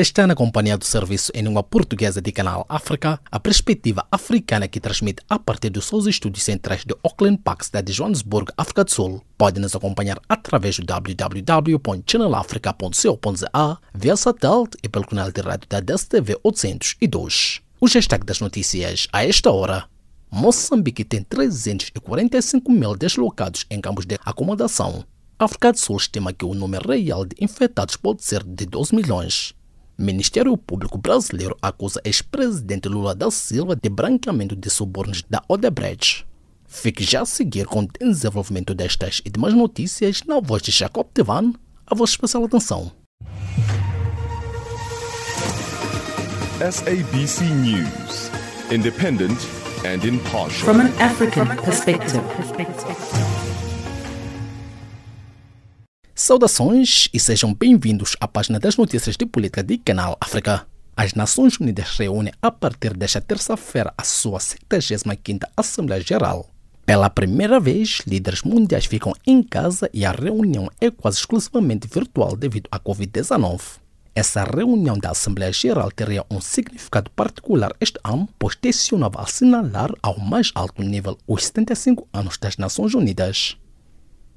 Está na companhia do serviço em língua portuguesa de Canal África, a perspectiva africana que transmite a partir dos seus estúdios centrais de Auckland Park, cidade de Johannesburg, África do Sul. Pode nos acompanhar através do www.channelafrica.co.za, via satélite e pelo canal de rádio da DSTV 802. O destaque das notícias a esta hora. Moçambique tem 345 mil deslocados em campos de acomodação. A África do Sul estima que o número real de infectados pode ser de 12 milhões. Ministério Público Brasileiro acusa ex-presidente Lula da Silva de branqueamento de subornos da Odebrecht. Fique já a seguir com o desenvolvimento destas e demais notícias na voz de Jacob Tevan, a vossa especial atenção. SABC News, independent and impartial. From an African perspective. Saudações e sejam bem-vindos à página das notícias de política de Canal África. As Nações Unidas reúnem a partir desta terça-feira a sua 75ª Assembleia Geral. Pela primeira vez, líderes mundiais ficam em casa e a reunião é quase exclusivamente virtual devido à Covid-19. Essa reunião da Assembleia Geral teria um significado particular este ano, pois tensionava assinalar ao mais alto nível os 75 anos das Nações Unidas.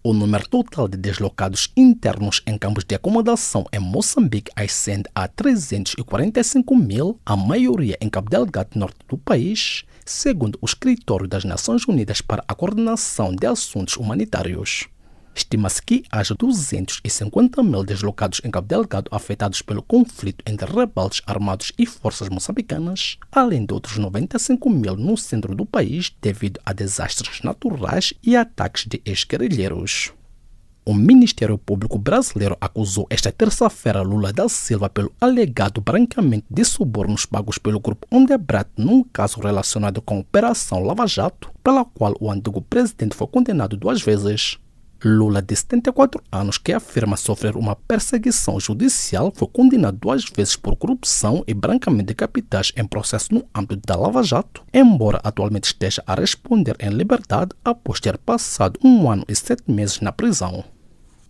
O número total de deslocados internos em campos de acomodação em Moçambique ascende a 345 mil, a maioria em Cabo Delgado, norte do país, segundo o Escritório das Nações Unidas para a Coordenação de Assuntos Humanitários. Estima-se que haja 250 mil deslocados em Cabo Delgado afetados pelo conflito entre rebeldes armados e forças moçambicanas, além de outros 95 mil no centro do país devido a desastres naturais e ataques de ex-guerrilheiros. O Ministério Público Brasileiro acusou esta terça-feira Lula da Silva pelo alegado branqueamento de subornos pagos pelo grupo Odebrecht num caso relacionado com a Operação Lava Jato, pela qual o antigo presidente foi condenado duas vezes. Lula, de 74 anos, que afirma sofrer uma perseguição judicial, foi condenado duas vezes por corrupção e branqueamento de capitais em processo no âmbito da Lava Jato, embora atualmente esteja a responder em liberdade após ter passado um ano e sete meses na prisão.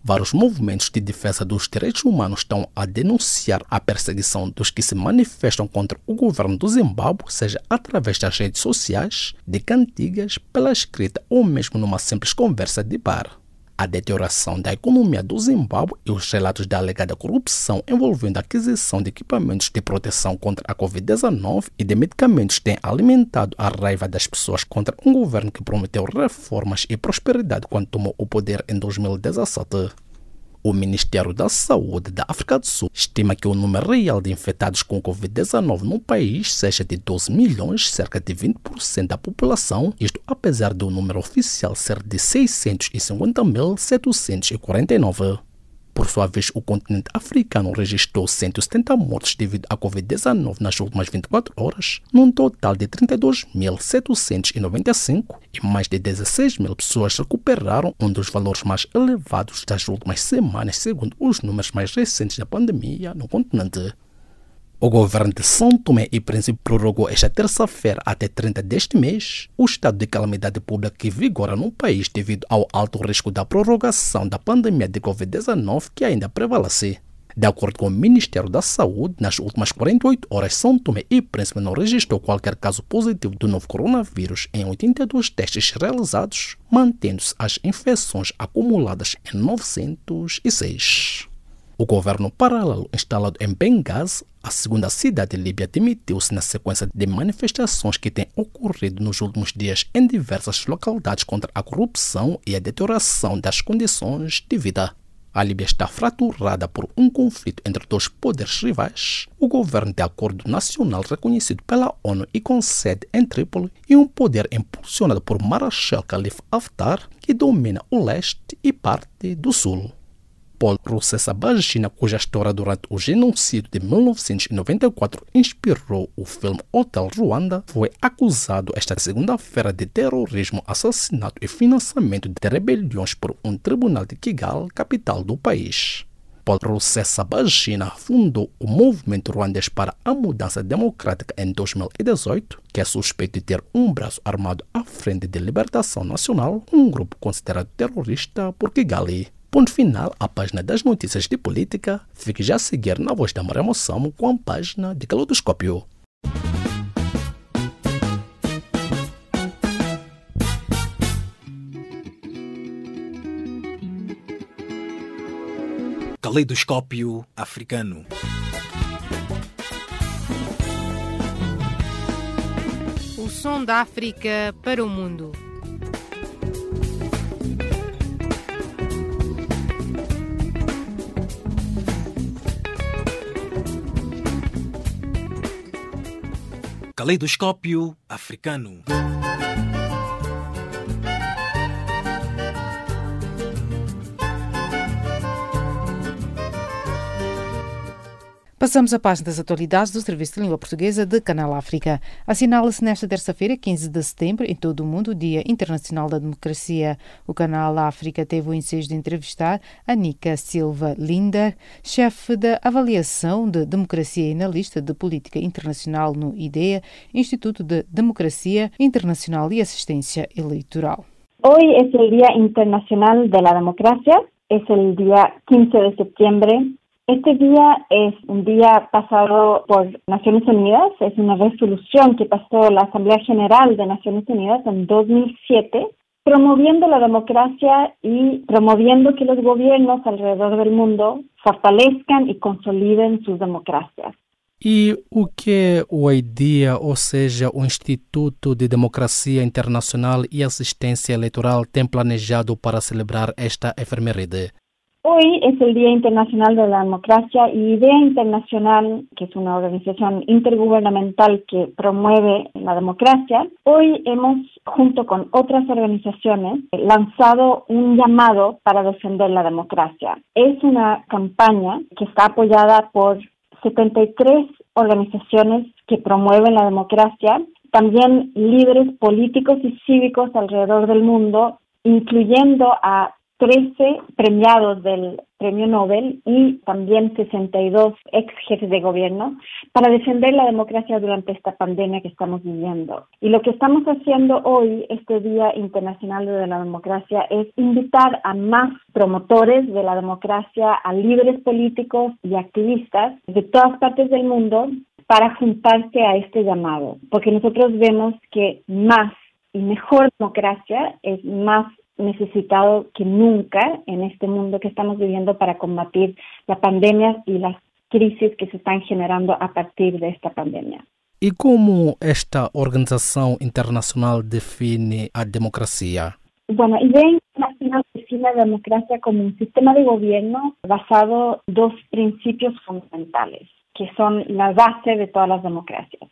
Vários movimentos de defesa dos direitos humanos estão a denunciar a perseguição dos que se manifestam contra o governo do Zimbábue, seja através das redes sociais, de cantigas, pela escrita ou mesmo numa simples conversa de bar a deterioração da economia do Zimbábue e os relatos da alegada corrupção envolvendo a aquisição de equipamentos de proteção contra a Covid-19 e de medicamentos têm alimentado a raiva das pessoas contra um governo que prometeu reformas e prosperidade quando tomou o poder em 2017. O Ministério da Saúde da África do Sul estima que o número real de infectados com Covid-19 no país seja de 12 milhões, cerca de 20% da população, isto apesar do número oficial ser de 650.749. Por sua vez, o continente africano registrou 170 mortes devido à Covid-19 nas últimas 24 horas, num total de 32.795 e mais de 16 mil pessoas recuperaram um dos valores mais elevados das últimas semanas, segundo os números mais recentes da pandemia no continente. O governo de São Tomé e Príncipe prorrogou esta terça-feira até 30 deste mês o estado de calamidade pública que vigora no país devido ao alto risco da prorrogação da pandemia de Covid-19 que ainda prevalece. De acordo com o Ministério da Saúde, nas últimas 48 horas, São Tomé e Príncipe não registrou qualquer caso positivo do novo coronavírus em 82 testes realizados, mantendo-se as infecções acumuladas em 906. O governo paralelo instalado em Benghazi, a segunda cidade líbia, demitiu-se na sequência de manifestações que têm ocorrido nos últimos dias em diversas localidades contra a corrupção e a deterioração das condições de vida. A Líbia está fraturada por um conflito entre dois poderes rivais, o governo de acordo nacional reconhecido pela ONU e com sede em Trípoli, e um poder impulsionado por Marshal Khalifa Haftar, que domina o leste e parte do sul. Paul Rusesabagina, cuja história durante o genocídio de 1994 inspirou o filme Hotel Ruanda, foi acusado esta segunda-feira de terrorismo, assassinato e financiamento de rebeliões por um tribunal de Kigali, capital do país. Paul Rusesabagina fundou o movimento ruandês para a mudança democrática em 2018, que é suspeito de ter um braço armado à frente de Libertação Nacional, um grupo considerado terrorista por Kigali. Ponto final à página das notícias de política. Fique já a seguir na voz da Maria Moção com a página de Calodoscópio. Caleidoscópio africano. O som da África para o mundo. Caleidoscópio africano. Passamos a página das atualidades do Serviço de Língua Portuguesa de Canal África. Assinala-se nesta terça-feira, 15 de setembro, em todo o mundo, o Dia Internacional da Democracia. O Canal África teve o ensejo de entrevistar a Nica Silva Linder, chefe da avaliação de democracia e analista de política internacional no IDEA, Instituto de Democracia Internacional e Assistência Eleitoral. Hoy es el Día Internacional de Democracia, es el día 15 de septiembre Este día es un día pasado por Naciones Unidas, es una resolución que pasó la Asamblea General de Naciones Unidas en 2007, promoviendo la democracia y promoviendo que los gobiernos alrededor del mundo fortalezcan y consoliden sus democracias. E o que o IDEA, ou seja, o Instituto de Democracia Internacional e Assistência Eleitoral, tem planejado para celebrar esta efeméride? Hoy es el Día Internacional de la Democracia y Idea Internacional, que es una organización intergubernamental que promueve la democracia, hoy hemos, junto con otras organizaciones, lanzado un llamado para defender la democracia. Es una campaña que está apoyada por 73 organizaciones que promueven la democracia, también líderes políticos y cívicos alrededor del mundo, incluyendo a 13 premiados del Premio Nobel y también 62 ex jefes de gobierno para defender la democracia durante esta pandemia que estamos viviendo. Y lo que estamos haciendo hoy, este Día Internacional de la Democracia, es invitar a más promotores de la democracia, a líderes políticos y activistas de todas partes del mundo para juntarse a este llamado, porque nosotros vemos que más y mejor democracia es más necesitado que nunca en este mundo que estamos viviendo para combatir la pandemia y las crisis que se están generando a partir de esta pandemia. E como esta organização internacional define a democracia? Bueno, Idea Internacional define la democracia como un sistema de gobierno basado en dos principios fundamentales, que son la base de todas las democracias.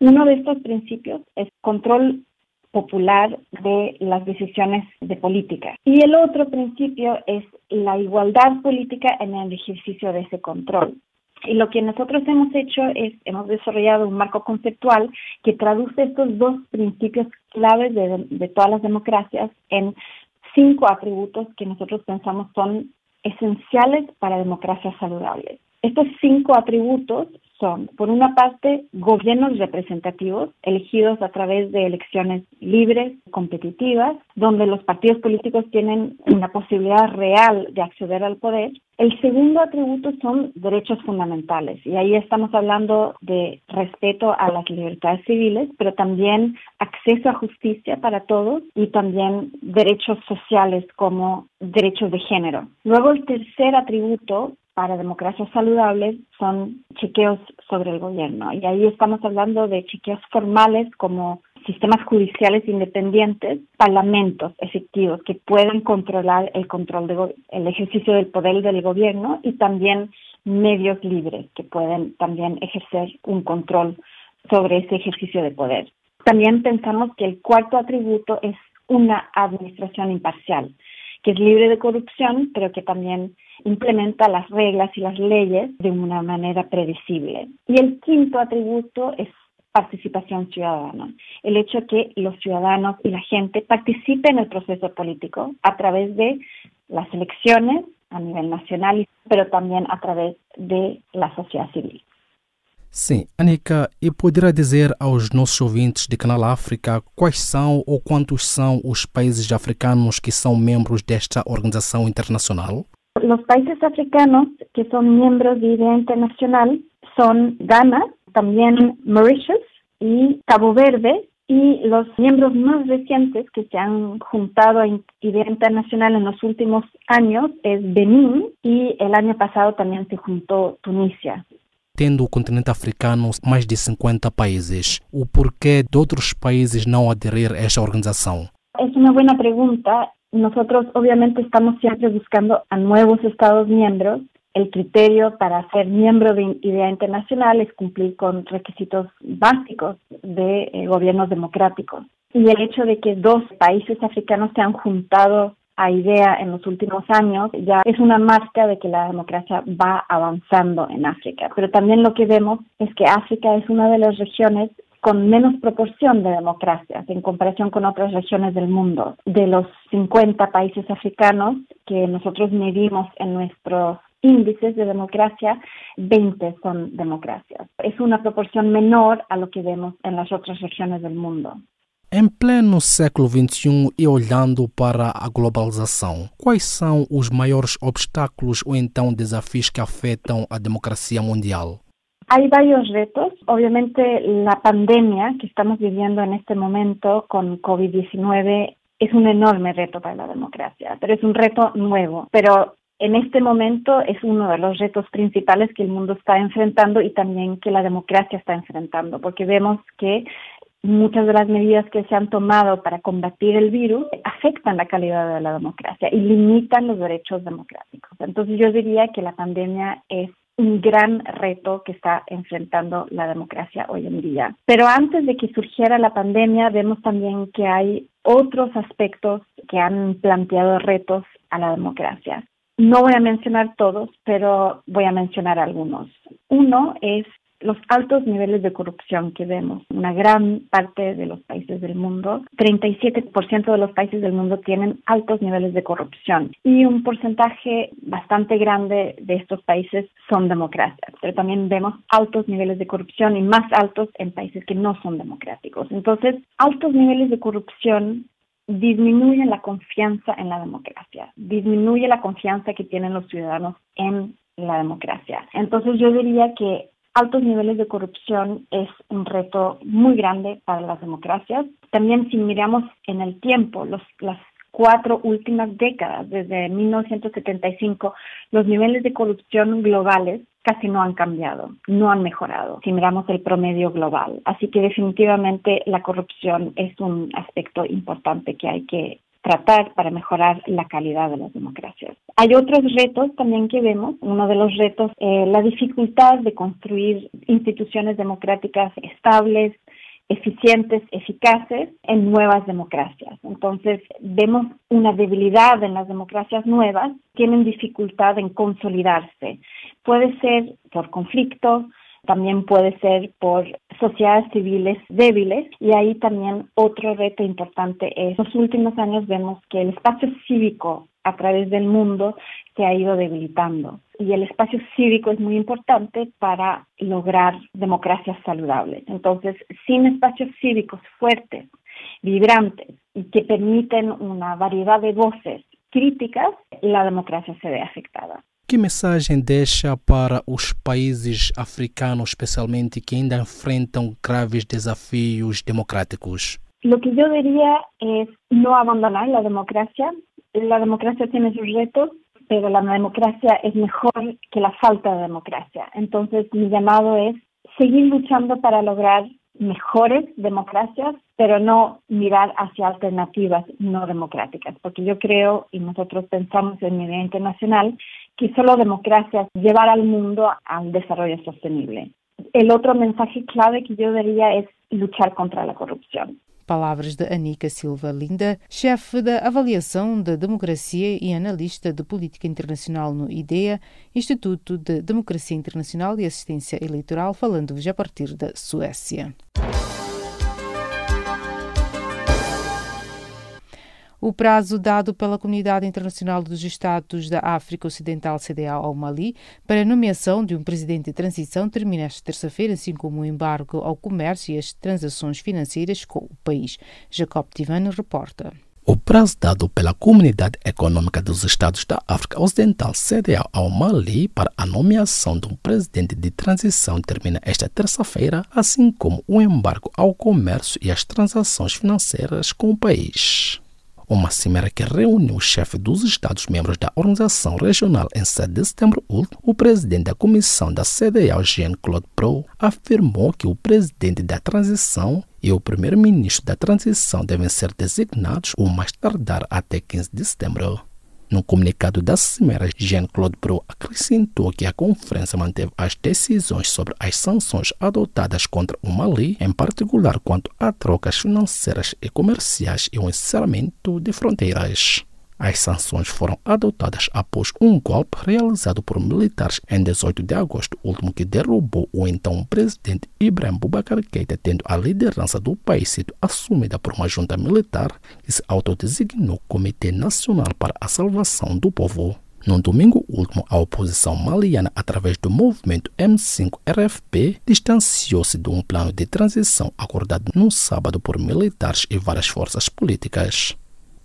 Uno de estos principios es control popular de las decisiones de política. Y el otro principio es la igualdad política en el ejercicio de ese control. Y lo que nosotros hemos hecho es, hemos desarrollado un marco conceptual que traduce estos dos principios claves de, de todas las democracias en cinco atributos que nosotros pensamos son esenciales para democracias saludables. Estos cinco atributos son, por una parte, gobiernos representativos elegidos a través de elecciones libres, competitivas, donde los partidos políticos tienen una posibilidad real de acceder al poder. El segundo atributo son derechos fundamentales y ahí estamos hablando de respeto a las libertades civiles, pero también acceso a justicia para todos y también derechos sociales como derechos de género. Luego el tercer atributo para democracias saludables son chequeos sobre el gobierno. Y ahí estamos hablando de chequeos formales como sistemas judiciales independientes, parlamentos efectivos que puedan controlar el control de el ejercicio del poder del gobierno y también medios libres que pueden también ejercer un control sobre ese ejercicio de poder. También pensamos que el cuarto atributo es una administración imparcial, que es libre de corrupción, pero que también implementa las reglas y las leyes de una manera predecible. Y el quinto atributo es participación ciudadana, el hecho que los ciudadanos y la gente participen en el proceso político a través de las elecciones a nivel nacional, pero también a través de la sociedad civil. Sim, Anica, e poderá dizer aos nossos ouvintes de Canal África quais são ou quantos são os países africanos que são membros desta organização internacional? Os países africanos que são membros de IDEA Internacional são Ghana, também Mauritius e Cabo Verde, y los miembros más recientes que se han juntado a Idea Internacional en los últimos años es Benín y el año pasado también se juntó Tunisia. Tendo o continente africano mais de 50 países, o porquê de outros países não aderir a esta organização? Es una buena pregunta. Nosotros obviamente estamos siempre buscando a nuevos Estados miembros el criterio para ser miembro de IDEA Internacional es cumplir con requisitos básicos de eh, gobiernos democráticos. Y el hecho de que dos países africanos se han juntado a IDEA en los últimos años ya es una marca de que la democracia va avanzando en África. Pero también lo que vemos es que África es una de las regiones con menos proporción de democracias en comparación con otras regiones del mundo. De los 50 países africanos que nosotros medimos en nuestros índices de democracia, 20 son democracias. Es una proporción menor a lo que vemos en las otras regiones del mundo. Em pleno século XXI e olhando para a globalização, quais são os maiores obstáculos ou então desafios que afetam a democracia mundial? Hay varios retos. Obviamente la pandemia que estamos viviendo en este momento con COVID-19 es un enorme reto para la democracia, pero es un reto nuevo. Pero en este momento es uno de los retos principales que el mundo está enfrentando y también que la democracia está enfrentando, porque vemos que muchas de las medidas que se han tomado para combatir el virus afectan la calidad de la democracia y limitan los derechos democráticos. Entonces yo diría que la pandemia es un gran reto que está enfrentando la democracia hoy en día. Pero antes de que surgiera la pandemia, vemos también que hay otros aspectos que han planteado retos a la democracia. No voy a mencionar todos, pero voy a mencionar algunos. Uno es los altos niveles de corrupción que vemos. Una gran parte de los países del mundo, 37% de los países del mundo tienen altos niveles de corrupción y un porcentaje bastante grande de estos países son democracias, pero también vemos altos niveles de corrupción y más altos en países que no son democráticos. Entonces, altos niveles de corrupción disminuye la confianza en la democracia, disminuye la confianza que tienen los ciudadanos en la democracia. Entonces yo diría que altos niveles de corrupción es un reto muy grande para las democracias. También si miramos en el tiempo, los, las cuatro últimas décadas, desde 1975, los niveles de corrupción globales casi no han cambiado, no han mejorado, si miramos el promedio global. Así que definitivamente la corrupción es un aspecto importante que hay que tratar para mejorar la calidad de las democracias. Hay otros retos también que vemos. Uno de los retos, eh, la dificultad de construir instituciones democráticas estables, eficientes, eficaces en nuevas democracias. Entonces, vemos una debilidad en las democracias nuevas, tienen dificultad en consolidarse. Puede ser por conflicto, también puede ser por sociedades civiles débiles y ahí también otro reto importante es, en los últimos años vemos que el espacio cívico a través del mundo se ha ido debilitando y el espacio cívico es muy importante para lograr democracias saludables. Entonces, sin espacios cívicos fuertes, vibrantes y que permiten una variedad de voces críticas, la democracia se ve afectada. Que mensagem deixa para os países africanos, especialmente que ainda enfrentam graves desafios democráticos? Lo que yo diría es no abandonar la democracia. La democracia tiene sus retos, pero la democracia es mejor que la falta de democracia. Entonces, mi llamado es seguir luchando para lograr mejores democracias, pero no mirar hacia alternativas no democráticas, porque yo creo y nosotros pensamos en nivel internacional que solo democracia llevar al mundo al desarrollo sostenible. El otro mensaje clave que yo diría es luchar contra la corrupción. Palavras de Anica Silva Linda, chefe da Avaliação da Democracia e analista de política internacional no IDEA, Instituto de Democracia Internacional e Assistência Eleitoral, falando-vos a partir da Suécia. O prazo dado pela Comunidade Internacional dos Estados da África Ocidental, CDA, ao Mali, para a nomeação de um presidente de transição termina esta terça-feira, assim como o embargo ao comércio e as transações financeiras com o país. Jacob Tivano reporta. O prazo dado pela Comunidade Econômica dos Estados da África Ocidental, CDA, ao Mali para a nomeação de um presidente de transição termina esta terça-feira, assim como o embargo ao comércio e as transações financeiras com o país uma cimeira que reuniu o chefe dos Estados-membros da organização regional em 7 de setembro último, o presidente da comissão da CDAO, Jean-Claude Pro, afirmou que o presidente da transição e o primeiro-ministro da transição devem ser designados o mais tardar até 15 de setembro. No comunicado da Cimeira, Jean-Claude Brou acrescentou que a conferência manteve as decisões sobre as sanções adotadas contra o Mali, em particular quanto a trocas financeiras e comerciais e o encerramento de fronteiras. As sanções foram adotadas após um golpe realizado por militares em 18 de agosto, último que derrubou o então presidente Ibrahim Boubacar Keita, tendo a liderança do país sido assumida por uma junta militar que se autodesignou Comitê Nacional para a Salvação do Povo. No domingo último, a oposição maliana, através do movimento M5-RFP, distanciou-se de um plano de transição acordado no sábado por militares e várias forças políticas.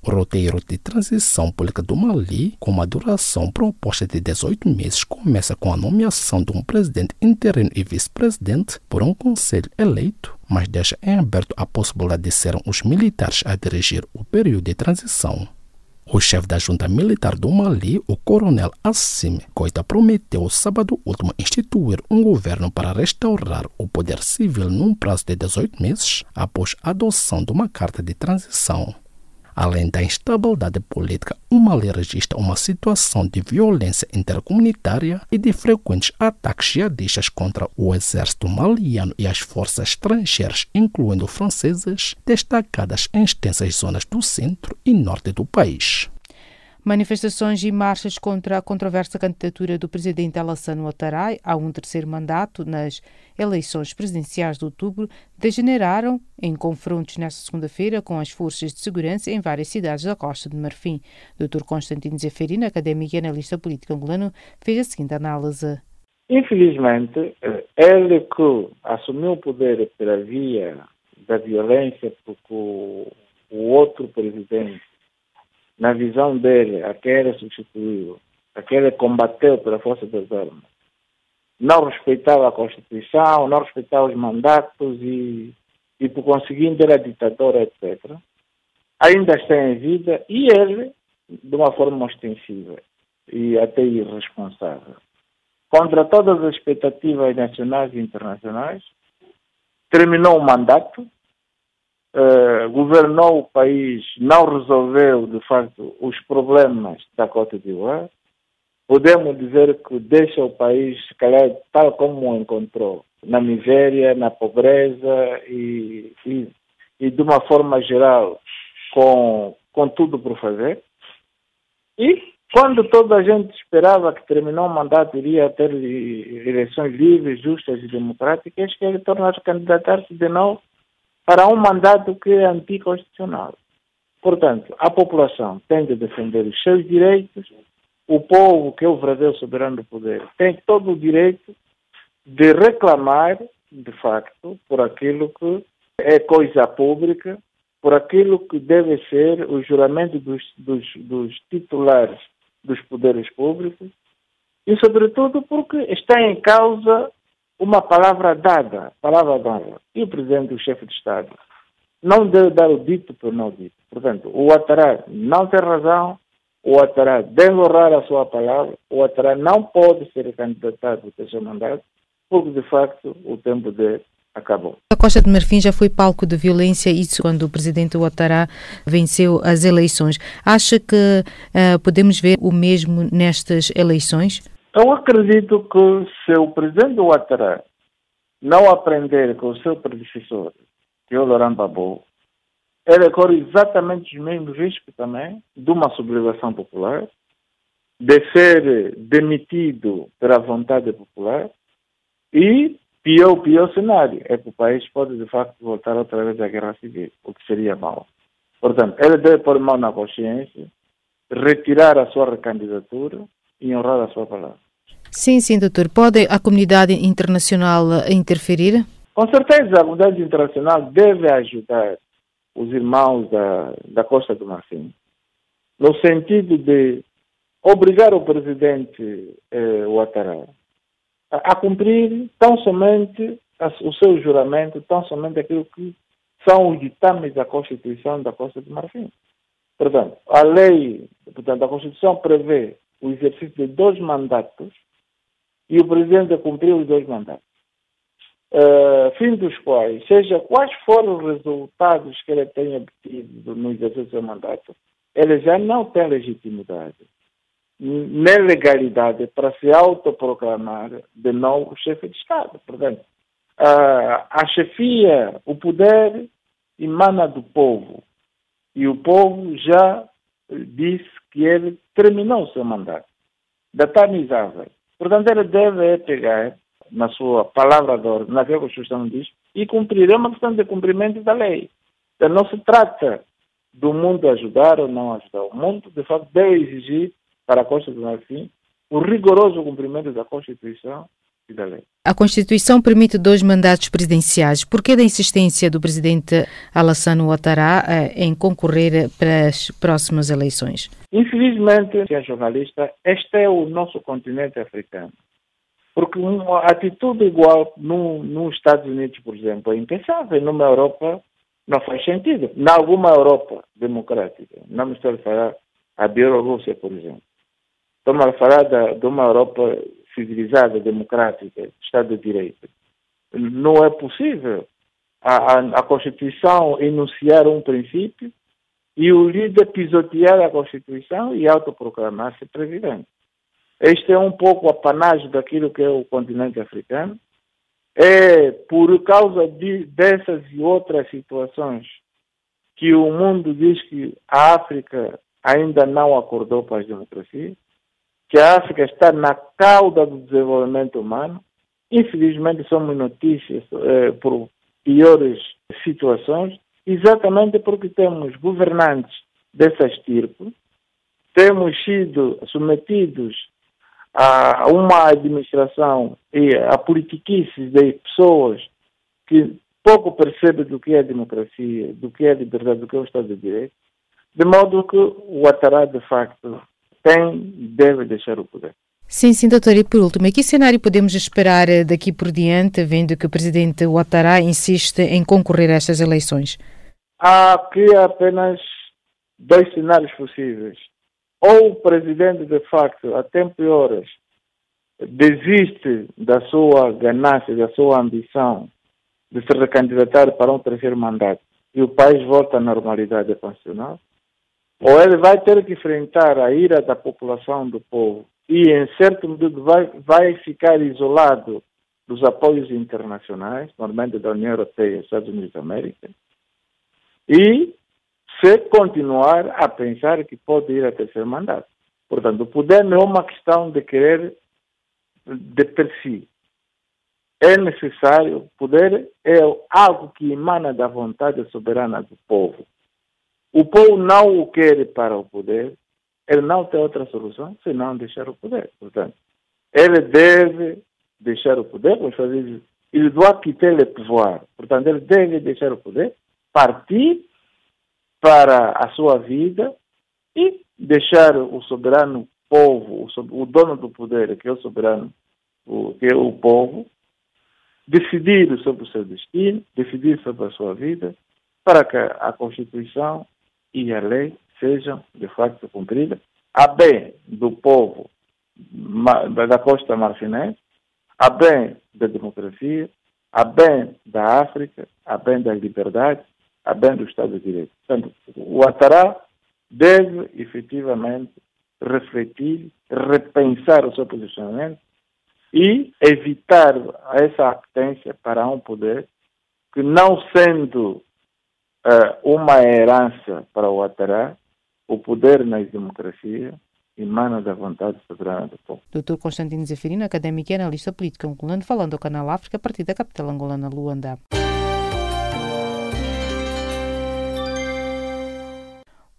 O roteiro de transição política do Mali, com uma duração proposta de 18 meses, começa com a nomeação de um presidente interino e vice-presidente por um conselho eleito, mas deixa em aberto a possibilidade de serem os militares a dirigir o período de transição. O chefe da junta militar do Mali, o coronel Assim Goita, prometeu sábado último instituir um governo para restaurar o poder civil num prazo de 18 meses após a adoção de uma carta de transição. Além da instabilidade política, o Mali registra uma situação de violência intercomunitária e de frequentes ataques jihadistas contra o exército maliano e as forças estrangeiras, incluindo francesas, destacadas em extensas zonas do centro e norte do país. Manifestações e marchas contra a controversa candidatura do presidente Alassane Ouattara a um terceiro mandato nas eleições presidenciais de outubro degeneraram em confrontos nesta segunda-feira com as forças de segurança em várias cidades da Costa de Marfim. Dr. Constantino Zeferino, académico e analista político angolano, fez a seguinte análise. Infelizmente, eh, ele que assumiu o poder pela via da violência, porque o outro presidente na visão dele, aquele substituiu, aquele combateu pela força das armas, não respeitava a Constituição, não respeitava os mandatos e, e por conseguinte era ditador, etc. Ainda está em vida e ele, de uma forma ostensiva e até irresponsável, contra todas as expectativas nacionais e internacionais, terminou o mandato, uh, governou o país, não resolveu, de facto, os problemas da Côte d'Ivoire. Podemos dizer que deixa o país, se calhar, tal como o encontrou, na miséria, na pobreza e, e, e de uma forma geral, com, com tudo por fazer. E quando toda a gente esperava que terminou o mandato iria ter eleições livres, justas e democráticas, que ele torna-se candidatar-se de novo para um mandato que é anticonstitucional. Portanto, a população tem de defender os seus direitos, o povo, que é o verdadeiro soberano do poder, tem todo o direito de reclamar, de facto, por aquilo que é coisa pública, por aquilo que deve ser o juramento dos, dos, dos titulares dos poderes públicos e, sobretudo, porque está em causa uma palavra dada, palavra dada. E o presidente, o chefe de Estado, não deve dar o dito por não dito. Portanto, o Ouattara não tem razão, o Ouattara deve honrar a sua palavra, o Ouattara não pode ser candidatado ao terceiro mandato, porque de facto o tempo dele acabou. A Costa de Marfim já foi palco de violência, isso quando o presidente Ouattara venceu as eleições. Acha que uh, podemos ver o mesmo nestas eleições? Eu acredito que se o presidente Ouattara não aprender com o seu predecessor, que é o Laurent Gbagbo, ele corre exatamente os mesmos riscos também de uma sublevação popular, de ser demitido pela vontade popular e pior, pior cenário é que o país pode de facto voltar outra vez à guerra civil, o que seria mau. Portanto, ele deve pôr mão na consciência, retirar a sua recandidatura e honrar a sua palavra. Sim, sim, doutor. Pode a comunidade internacional interferir? Com certeza, a comunidade internacional deve ajudar os irmãos da, da Costa do Marfim, no sentido de obrigar o presidente eh, Ouattara a, a, cumprir tão somente a, o seu juramento, tão somente aquilo que são os ditames da Constituição da Costa do Marfim. Portanto, a lei, portanto, a Constituição prevê o exercício de dois mandatos e o presidente a cumprir os dois mandatos. Uh, fim dos quais, seja quais forem os resultados que ele tenha obtido no exercício do seu mandato, ele já não tem legitimidade nem legalidade para se autoproclamar de novo chefe de Estado. Portanto, uh, a chefia, o poder emana do povo. E o povo já disse que ele terminou o seu mandato. Datamizável. Portanto, ele deve pegar na sua palavra de ordem, naquilo que a Constituição diz, e cumprir. É uma questão de cumprimento da lei. Então, não se trata do mundo ajudar ou não ajudar. O mundo, de fato, deve exigir para a do Marfim o rigoroso cumprimento da Constituição. A Constituição permite dois mandatos presidenciais. Por que da insistência do presidente Alassane Ouattara eh, em concorrer para as próximas eleições? Infelizmente, se é jornalista, este é o nosso continente africano. Porque uma atitude igual no, nos Estados Unidos, por exemplo, é impensável. Numa Europa não faz sentido. Em alguma Europa democrática, não me estou a falar a Bielorrússia, por exemplo. Estamos a falar da, de uma Europa civilizada, democrática, Estado de Direito. Não é possível a, a, a Constituição enunciar um princípio e o líder pisotear a Constituição e autoproclamar-se presidente. Este é um pouco a panagem daquilo que é o continente africano. É por causa de, dessas e outras situações que o mundo diz que a África ainda não acordou para as democracias, que a África está na cauda do desenvolvimento humano. Infelizmente, somos notícias eh, por piores situações, exatamente porque temos governantes dessa estirpe, temos sido submetidos a uma administração e a politiquices de pessoas que pouco percebem do que é democracia, do que é liberdade, do que é o Estado de Direito, de modo que o Atará, de facto, tem e deve deixar o poder. Sim, sim, doutor. E por último, que cenário podemos esperar eh, daqui por diante, vendo que o presidente Ouattara insiste em concorrer a estas eleições? Há aqui apenas dois cenários possíveis. Ou o presidente, de facto, a tempo e horas, desiste da sua ganância, da sua ambição de se recandidatar para um terceiro mandato e o país volta à normalidade constitucional, ou ele vai ter que enfrentar a ira da população do povo e, em certo modo, vai, vai ficar isolado dos apoios internacionais, normalmente da União Europeia e Estados Unidos da América, e se continuar a pensar que pode ir a terceiro mandato. Portanto, o poder não é uma questão de querer de per si. É necessário, o poder é algo que emana da vontade soberana do povo. O povo não o quer para o poder, ele não tem outra solução senão deixar o poder. Portanto, ele deve deixar o poder, como fazer ele doit quitter le pouvoir. Portanto, ele deve deixar o poder, partir para a sua vida e deixar o soberano povo, o, dono do poder, que é o soberano, que é o povo, decidir sobre o seu destino, decidir sobre a sua vida, para que a Constituição e a lei sejam, de facto, cumpridas, a bem do povo da costa marfinense, a bem da democracia, a bem da África, a bem da liberdade, a bem do Estado de Direito. Portanto, o Atará deve efetivamente refletir, repensar o seu posicionamento e evitar essa apetência para um poder que, não sendo uma herança para o Atará, o poder nas democracias emana da vontade soberana do povo. Dr. Constantino Zeferino, académico e analista político angolano, falando ao Canal África a partir da capital angolana, Luanda.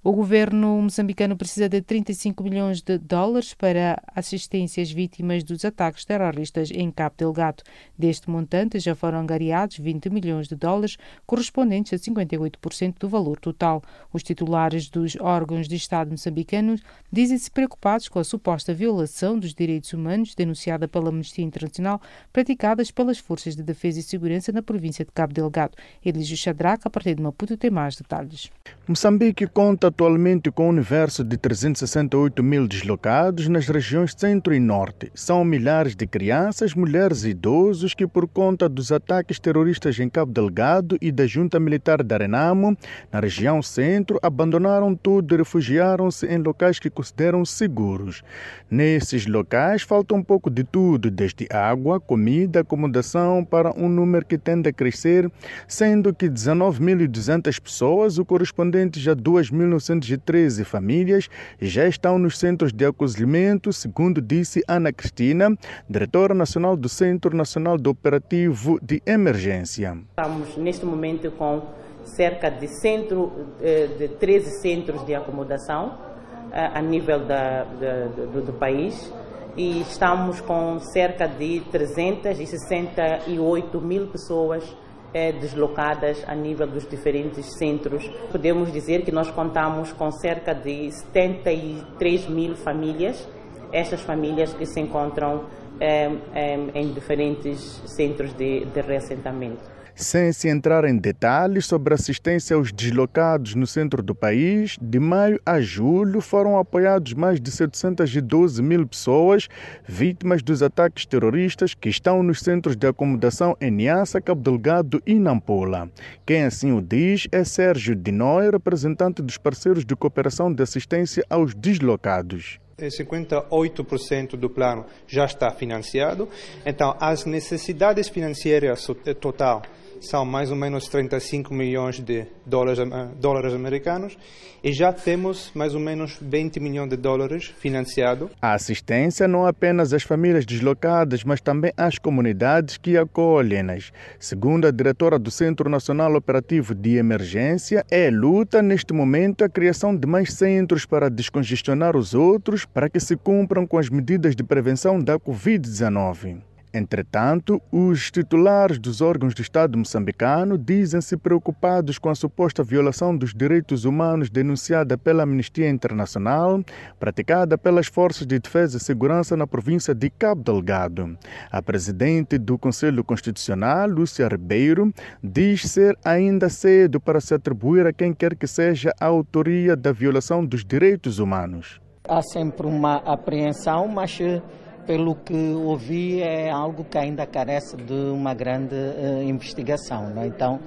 O governo moçambicano precisa de 35 milhões de dólares para assistência às vítimas dos ataques terroristas em Cabo Delgado. Deste montante já foram angariados 20 milhões de dólares, correspondentes a 58% do valor total. Os titulares dos órgãos de Estado moçambicanos dizem-se preocupados com a suposta violação dos direitos humanos denunciada pela Amnistia Internacional, praticadas pelas forças de defesa e segurança na província de Cabo Delgado. Elísio Chadraca, a partir de Maputo, tem mais detalhes. Moçambique conta atualmente com um universo de 368 mil deslocados nas regiões centro e norte. São milhares de crianças, mulheres e idosos que, por conta dos ataques terroristas em Cabo Delgado e da junta militar de Arenamo, na região centro, abandonaram tudo e refugiaram-se em locais que consideram seguros. Nesses locais falta um pouco de tudo, desde água, comida, acomodação, para um número que tende a crescer, sendo que 19.200 pessoas, o correspondente já 2.900 413 famílias já estão nos centros de acolhimento, segundo disse Ana Cristina, diretora nacional do Centro Nacional de Operativo de Emergência. Estamos neste momento com cerca de, centro, eh, de 13 centros de acomodação eh, a nível da, da, do, do país e estamos com cerca de 368 mil pessoas eh, deslocadas a nível dos diferentes centros. Podemos dizer que nós contamos com cerca de 73 mil famílias, estas famílias que se encontram em diferentes centros de, de reassentamento sem se entrar em detalhes sobre assistência aos deslocados no centro do país, de maio a julho foram apoiados mais de 712 mil pessoas vítimas dos ataques terroristas que estão nos centros de acomodação em Niassa, Cabo Delgado e Nampula. Quem assim o diz é Sérgio Dinoy, representante dos parceiros de cooperação de assistência aos deslocados. 58% do plano já está financiado, então as necessidades financeiras total são mais ou menos 35 milhões de dólares, dólares americanos e já temos mais ou menos 20 milhões de dólares financiado. A assistência não apenas às famílias deslocadas, mas também às comunidades que acolhem-nas. Segundo a diretora do Centro Nacional Operativo de Emergência, é luta neste momento a criação de mais centros para descongestionar os outros para que se cumpram com as medidas de prevenção da Covid-19. Entretanto, os titulares dos órgãos do Estado moçambicano dizem-se preocupados com a suposta violação dos direitos humanos denunciada pela Amnistia Internacional, praticada pelas Forças de Defesa e Segurança na província de Cabo Delgado. A presidente do Conselho Constitucional, Lúcia Ribeiro, diz ser ainda cedo para se atribuir a quem quer que seja a autoria da violação dos direitos humanos. Há sempre uma apreensão, mas pelo que ouvi, é algo que ainda carece de uma grande uh, investigação. Né? Então,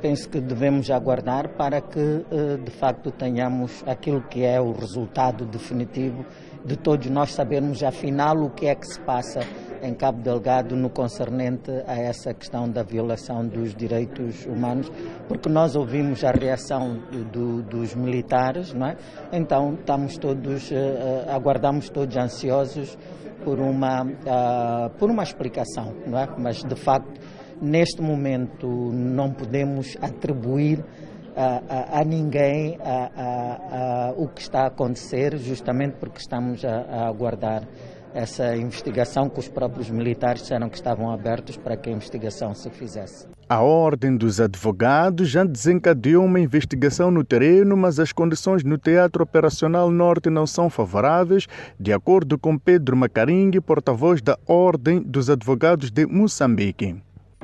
penso que devemos aguardar para que, uh, de facto, tenhamos aquilo que é o resultado definitivo de todos nós sabermos, afinal, o que é que se passa em Cabo Delgado no concernente a essa questão da violação dos direitos humanos, porque nós ouvimos a reação do, dos militares, não é? Então estamos todos, uh, aguardamos todos ansiosos por uma, uh, por uma explicação, não é? Mas de facto, neste momento não podemos atribuir a, a, a ninguém a, o que está a acontecer, justamente porque estamos a, aguardar essa investigação que os próprios militares disseram que estavam abertos para que a investigação se fizesse. A Ordem dos Advogados já desencadeou uma investigação no terreno, mas as condições no Teatro Operacional Norte não são favoráveis, de acordo com Pedro Macaringue, porta-voz da Ordem dos Advogados de Moçambique.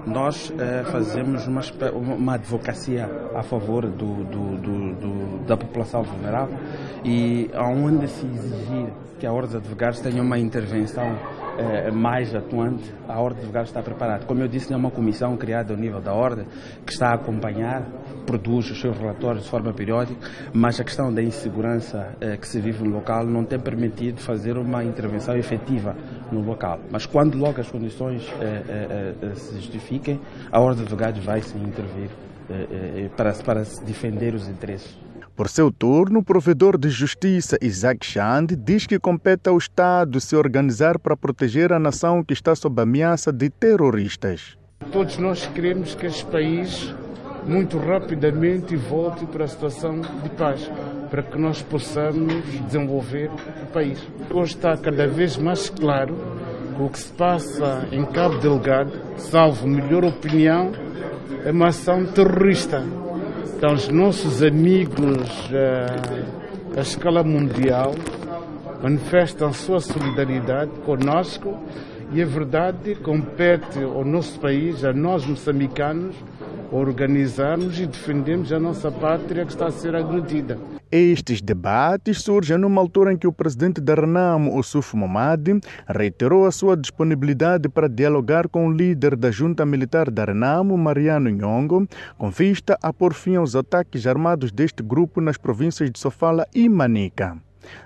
Nós eh, fazemos uma, uma advocacia a favor do, do, do, da população vulnerável e onde se exigir que a Ordem dos Advogados tenha uma intervenção eh, mais atuante, a Ordem dos Advogados está preparada. Como eu disse, é uma comissão criada ao nível da Ordem que está a acompanhar, produz os seus relatórios de forma periódica, mas a questão da insegurança eh, que se vive no local não tem permitido fazer uma intervenção efetiva no local. Mas quando logo as condições eh, eh, eh se justifiquem, a Ordem dos Advogados vai se intervir eh, eh, para, para defender os interesses por seu turno, o provedor de justiça Isaac Chand diz que compete ao Estado se organizar para proteger a nação que está sob ameaça de terroristas. Todos nós queremos que este país muito rapidamente volte para a situação de paz. para que nós possamos desenvolver o país. Hoje está cada vez mais claro que o que se passa em Cabo Delgado, salvo melhor opinião, é uma ação terrorista. Então, os nossos amigos uh, a escala mundial manifestam sua solidariedade conosco e a verdade compete ao nosso país, a nós moçambicanos, organizarmos e defendermos a nossa pátria que está a ser agredida. Estes debates surgem numa altura em que o presidente da Renamo, Ossuf Momadi, reiterou a sua disponibilidade para dialogar com o líder da junta militar da Renamo, Mariano Nhongo, com vista a pôr fim aos ataques armados deste grupo nas províncias de Sofala e Manica.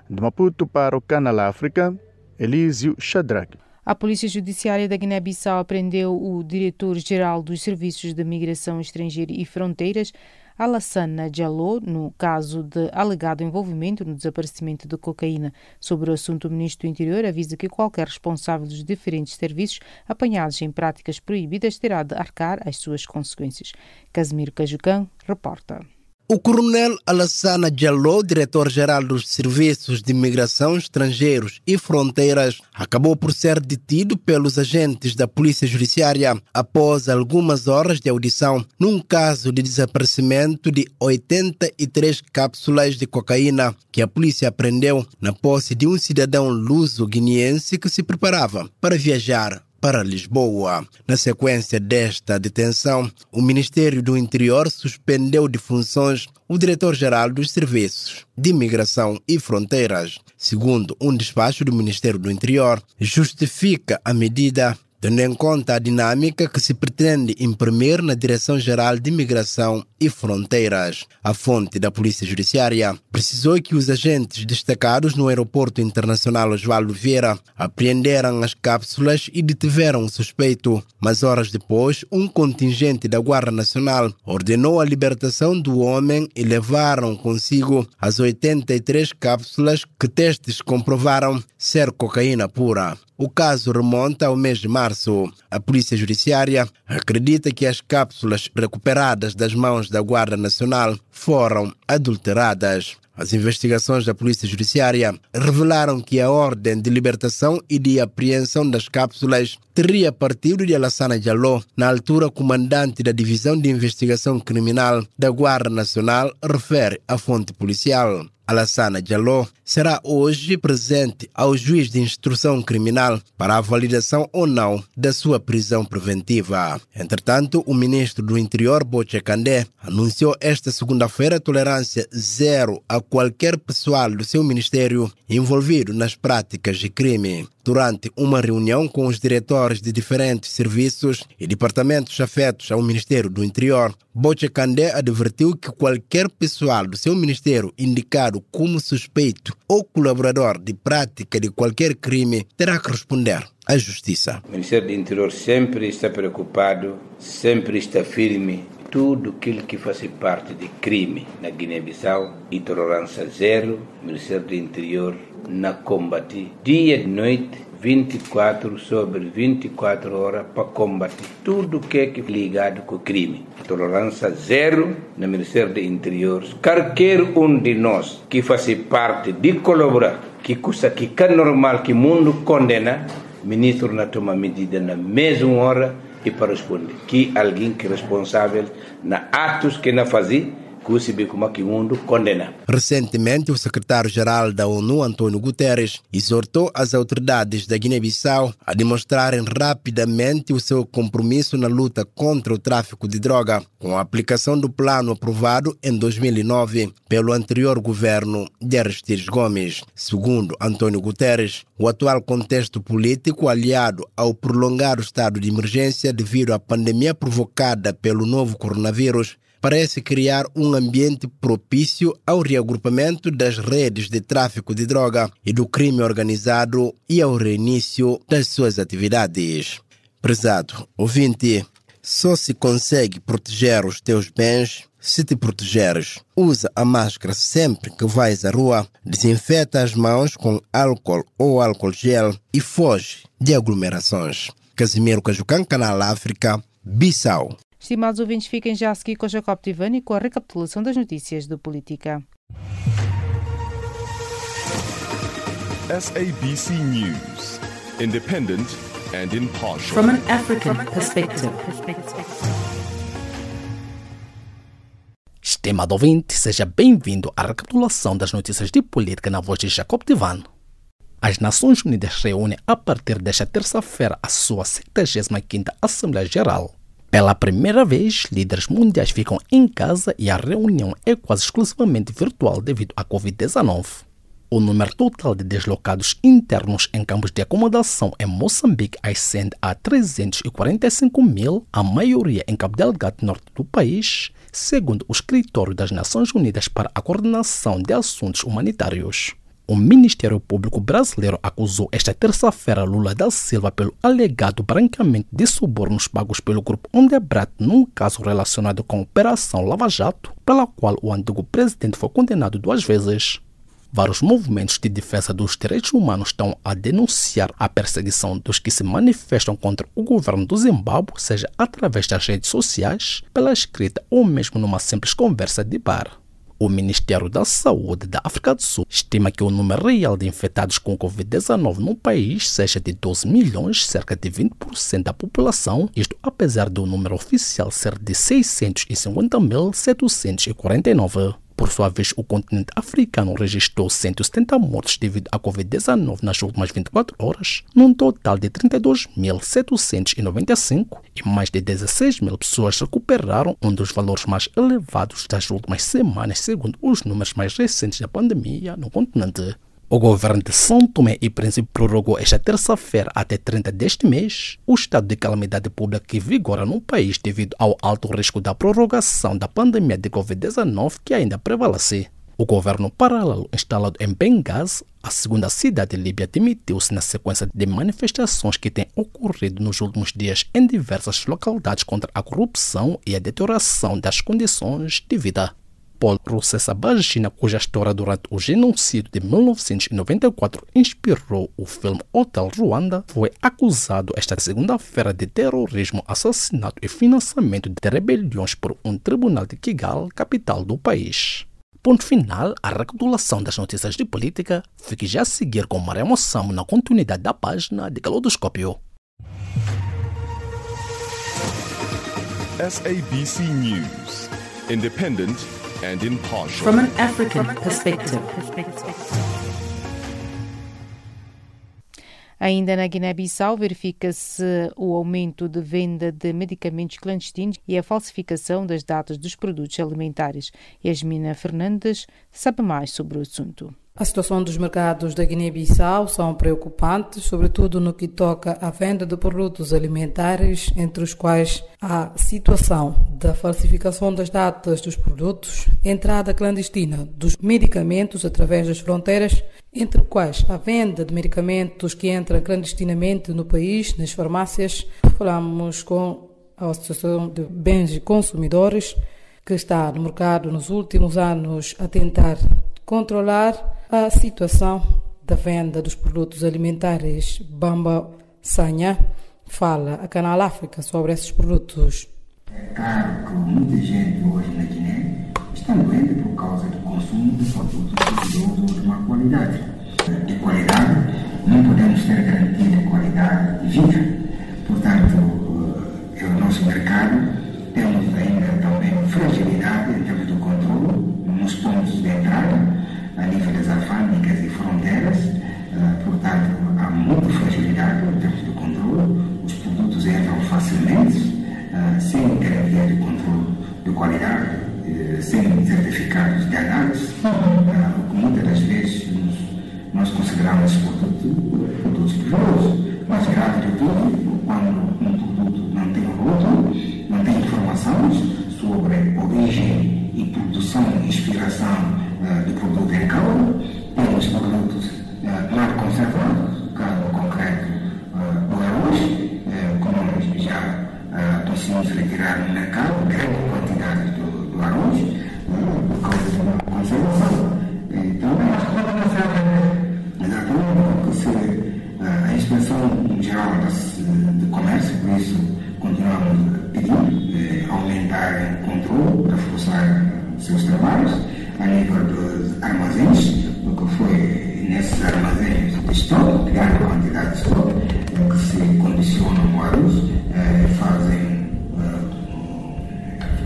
De Maputo para o Canal África, Elísio Shadrach. A Polícia Judiciária da Guiné-Bissau prendeu o diretor-geral dos Serviços de Migração Estrangeira e Fronteiras, Alassane Diallo, no caso de alegado envolvimento no desaparecimento de cocaína. Sobre o assunto, o Ministro do Interior avisa que qualquer responsável dos diferentes serviços apanhados em práticas proibidas terá de arcar as suas consequências. Casimiro Cajucão, reporta. O coronel Alassana Diallo, diretor-geral dos Serviços de Imigração, Estrangeiros e Fronteiras, acabou por ser detido pelos agentes da Polícia Judiciária após algumas horas de audição num caso de desaparecimento de 83 cápsulas de cocaína que a polícia apreendeu na posse de um cidadão luso-guineense que se preparava para viajar para Lisboa. Na sequência desta detenção, o Ministério do Interior suspendeu de funções o diretor-geral dos Serviços de Imigração e Fronteiras. Segundo um despacho do Ministério do Interior, justifica a medida tendo em conta a dinâmica que se pretende imprimir na Direção-Geral de Imigração e Fronteiras. A fonte da Polícia Judiciária precisou que os agentes destacados no Aeroporto Internacional Osvaldo Vieira apreenderam as cápsulas e detiveram o suspeito, mas horas depois, um contingente da Guarda Nacional ordenou a libertação do homem e levaram consigo as 83 cápsulas que testes comprovaram ser cocaína pura. O caso remonta ao mês de março. A Polícia Judiciária acredita que as cápsulas recuperadas das mãos da Guarda Nacional foram adulteradas. As investigações da Polícia Judiciária revelaram que a ordem de libertação e de apreensão das cápsulas teria partido de Alassana Diallo, na altura comandante da Divisão de Investigação Criminal da Guarda Nacional, refere a fonte policial. Alassana Diallo será hoje presente ao juiz de instrução criminal para a validação ou não da sua prisão preventiva. Entretanto, o ministro do Interior, Boche Kandé, anunciou esta segunda-feira tolerância zero a qualquer pessoal do seu ministério envolvido nas práticas de crime. Durante uma reunião com os diretores de diferentes serviços e departamentos afetos ao Ministério do Interior, Boche Kandé advertiu que qualquer pessoal do seu ministério indicado como suspeito ou colaborador de prática de qualquer crime terá que responder à justiça. O Ministério do Interior sempre está preocupado, sempre está firme tudo aquilo que faz parte de crime na Guiné-Bissau e tolerância zero, Ministério do Interior na combate dia e noite 24 sobre 24 horas para combater tudo que é ligado com o crime. Tolerância zero no Ministério do Interior. Qualquer um de nós que faz parte de colaborar, que coisa que é normal que o mundo condena, o ministro não toma medida na mesma hora e para responder que alguém que é responsável na atos que não fazia condena. Recentemente, o secretário-geral da ONU, António Guterres, exortou as autoridades da Guiné-Bissau a demonstrarem rapidamente o seu compromisso na luta contra o tráfico de droga, com a aplicação do plano aprovado em 2009 pelo anterior governo de Aristides Gomes. Segundo António Guterres, o atual contexto político, aliado ao prolongado estado de emergência devido à pandemia provocada pelo novo coronavírus, parece criar um ambiente propício ao reagrupamento das redes de tráfico de droga e do crime organizado e ao reinício das suas atividades. Prezado ouvinte, só se consegue proteger os teus bens se te protegeres. Usa a máscara sempre que vais à rua, desinfeta as mãos com álcool ou álcool gel e foge de aglomerações. Casimiro Cajucan, Canal África, Bissau. Estimados ouvintes, fiquem já a seguir com Jacob Tivani com a recapitulação das notícias do Política. SABC News, independent and impartial. From an African perspective. Estimado ouvinte, seja bem-vindo à recapitulação das notícias de política na voz de Jacob Divan. As Nações Unidas reúnem a partir desta terça-feira a sua 75ª Assembleia Geral. Pela primeira vez, líderes mundiais ficam em casa e a reunião é quase exclusivamente virtual devido à Covid-19. O número total de deslocados internos em campos de acomodação em Moçambique ascende a 345 mil, a maioria em Cabo Delgado, norte do país, segundo o Escritório das Nações Unidas para a Coordenação de Assuntos Humanitários. O Ministério Público Brasileiro acusou esta terça-feira Lula da Silva pelo alegado branqueamento de subornos pagos pelo grupo Ondebrat num caso relacionado com a Operação Lava Jato, pela qual o antigo presidente foi condenado duas vezes. Vários movimentos de defesa dos direitos humanos estão a denunciar a perseguição dos que se manifestam contra o governo do Zimbábue, seja através das redes sociais, pela escrita ou mesmo numa simples conversa de bar. O Ministério da Saúde da África do Sul estima que o número real de infectados com Covid-19 no país seja de 12 milhões, cerca de 20% da população, isto apesar do número oficial ser de 650.749. Por sua vez, o continente africano registrou 170 mortes devido à Covid-19 nas últimas 24 horas, num total de 32.795 e mais de 16 mil pessoas recuperaram um dos valores mais elevados das últimas semanas, segundo os números mais recentes da pandemia no continente. O governo de São Tomé e Príncipe prorrogou esta terça-feira até 30 deste mês o estado de calamidade pública que vigora no país devido ao alto risco da prorrogação da pandemia de Covid-19 que ainda prevalece. O governo paralelo instalado em Benghazi, a segunda cidade líbia, demitiu-se na sequência de manifestações que têm ocorrido nos últimos dias em diversas localidades contra a corrupção e a deterioração das condições de vida. Paul Rusesabagina, cuja história durante o genocídio de 1994 inspirou o filme Hotel Ruanda, foi acusado esta segunda-feira de terrorismo, assassinato e financiamento de rebeliões por um tribunal de Kigali, capital do país. Ponto final à recapitulação das notícias de política. Fique já a seguir com Maria Moçamo na continuidade da página de Calodoscópio. SABC News, independent and impartial. From an African perspective. Ainda na Guiné-Bissau, verifica-se o aumento de venda de medicamentos clandestinos e a falsificação das datas dos produtos alimentares. Yasmina Fernandes sabe mais sobre o assunto. A situação dos mercados da Guiné-Bissau são preocupantes, sobretudo no que toca à venda de produtos alimentares, entre os quais a situação da falsificação das datas dos produtos, entrada clandestina dos medicamentos através das fronteiras, entre os quais a venda de medicamentos que entram clandestinamente no país, nas farmácias. Falamos com a Associação de Bens e Consumidores, que está no mercado nos últimos anos a tentar controlar a situação da venda dos produtos alimentares Bamba Sanha. Fala a Canal África sobre esses produtos. É claro que muita gente hoje na Guiné está doente por causa do consumo de produtos de má qualidade. De qualidade, não podemos ter garantia de qualidade de vida. Portanto, é o nosso mercado temos ainda também fragilidade em termos nos pontos de entrada a nível das alfândegas e fronteiras, uh, portanto, há muita fragilidade em termos de controle, os produtos entram facilmente, uh, sem garantia de controle de qualidade, uh, sem certificados de análise, o que muitas das vezes nós consideramos produto, produtos perigosos. Mas grave de tudo, quando um produto não tem rótulo, não tem informações sobre origem e produção e inspiração uh, do produto em calor, temos produtos uh, conservados, caso concreto uh, do arroz, uh, como nós já uh, conseguimos retirar no mercado grande quantidade do, do arroz, uh, por causa de uma conservação. Então, nós podemos ver exatamente que se uh, a inspeção geral de comércio, por isso continuamos pedir aumentar o controle, reforçar seus trabalhos a nível dos armazéns, o que foi nesses armazéns de estoque, de grande quantidade de estoque, que se condicionam ao arroz, fazem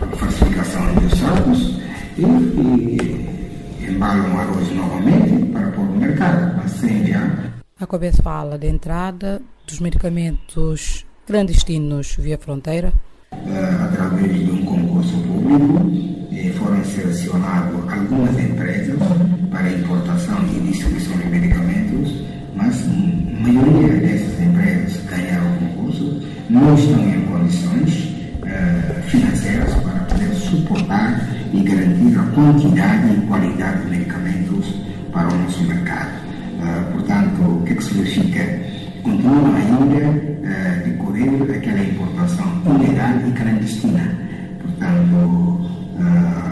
a falsificação dos sacos e, e embalam arroz novamente para pôr no mercado, sem enviar. A cabeça fala da entrada dos medicamentos clandestinos via fronteira. Através de um concurso público, foram selecionadas algumas empresas para importação e distribuição de medicamentos, mas a maioria dessas empresas ganharam o concurso, não estão em condições financeiras para poder suportar e garantir a quantidade e qualidade de medicamentos para o nosso mercado. portanto, o que, que significa? Continuam ainda a decorrer aquela importação ilegal e clandestina. Portanto,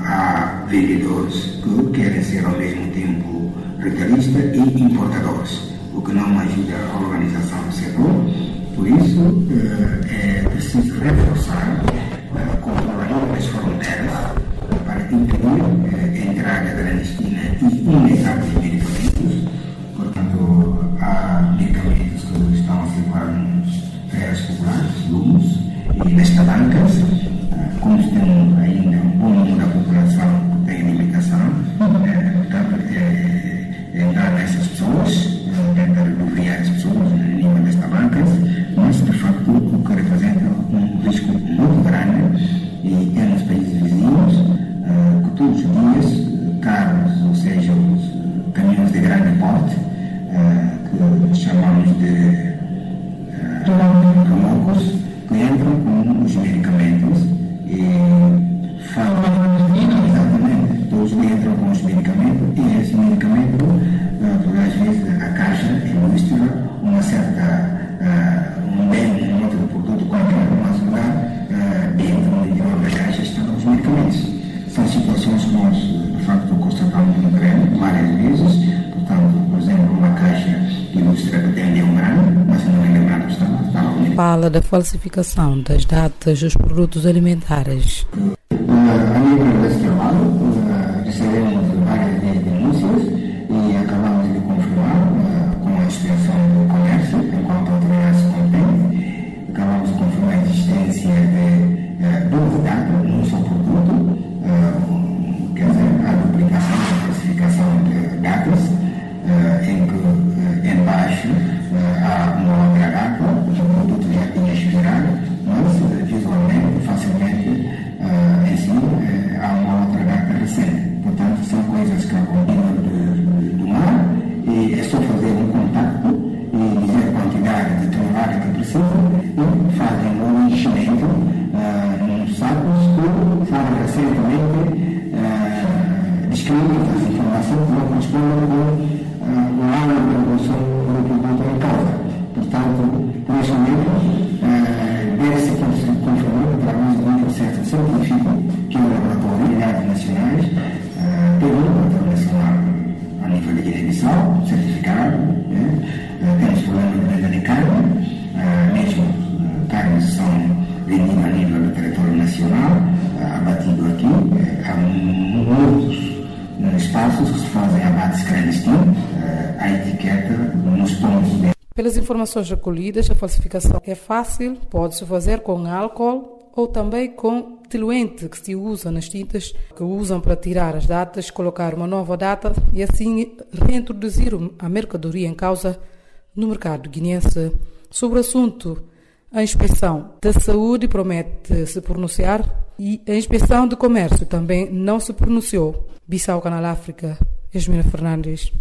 há vendedores que querem ser ao mesmo tempo retalhistas e importadores, o que não ajuda a organização do setor. Por isso, é preciso reforçar o controle das fronteiras para impedir a entrada clandestina e ilegal populares, lumos e nas tabancas. Como temos falsificação das datas dos produtos alimentares. Informações recolhidas, a falsificação é fácil, pode-se fazer com álcool ou também com diluente que se usa nas tintas que usam para tirar as datas, colocar uma nova data e assim reintroduzir a mercadoria em causa no mercado guineense. Sobre o assunto, a Inspeção da Saúde promete se pronunciar e a Inspeção de Comércio também não se pronunciou. Bissau Canal África, Esmina Fernandes.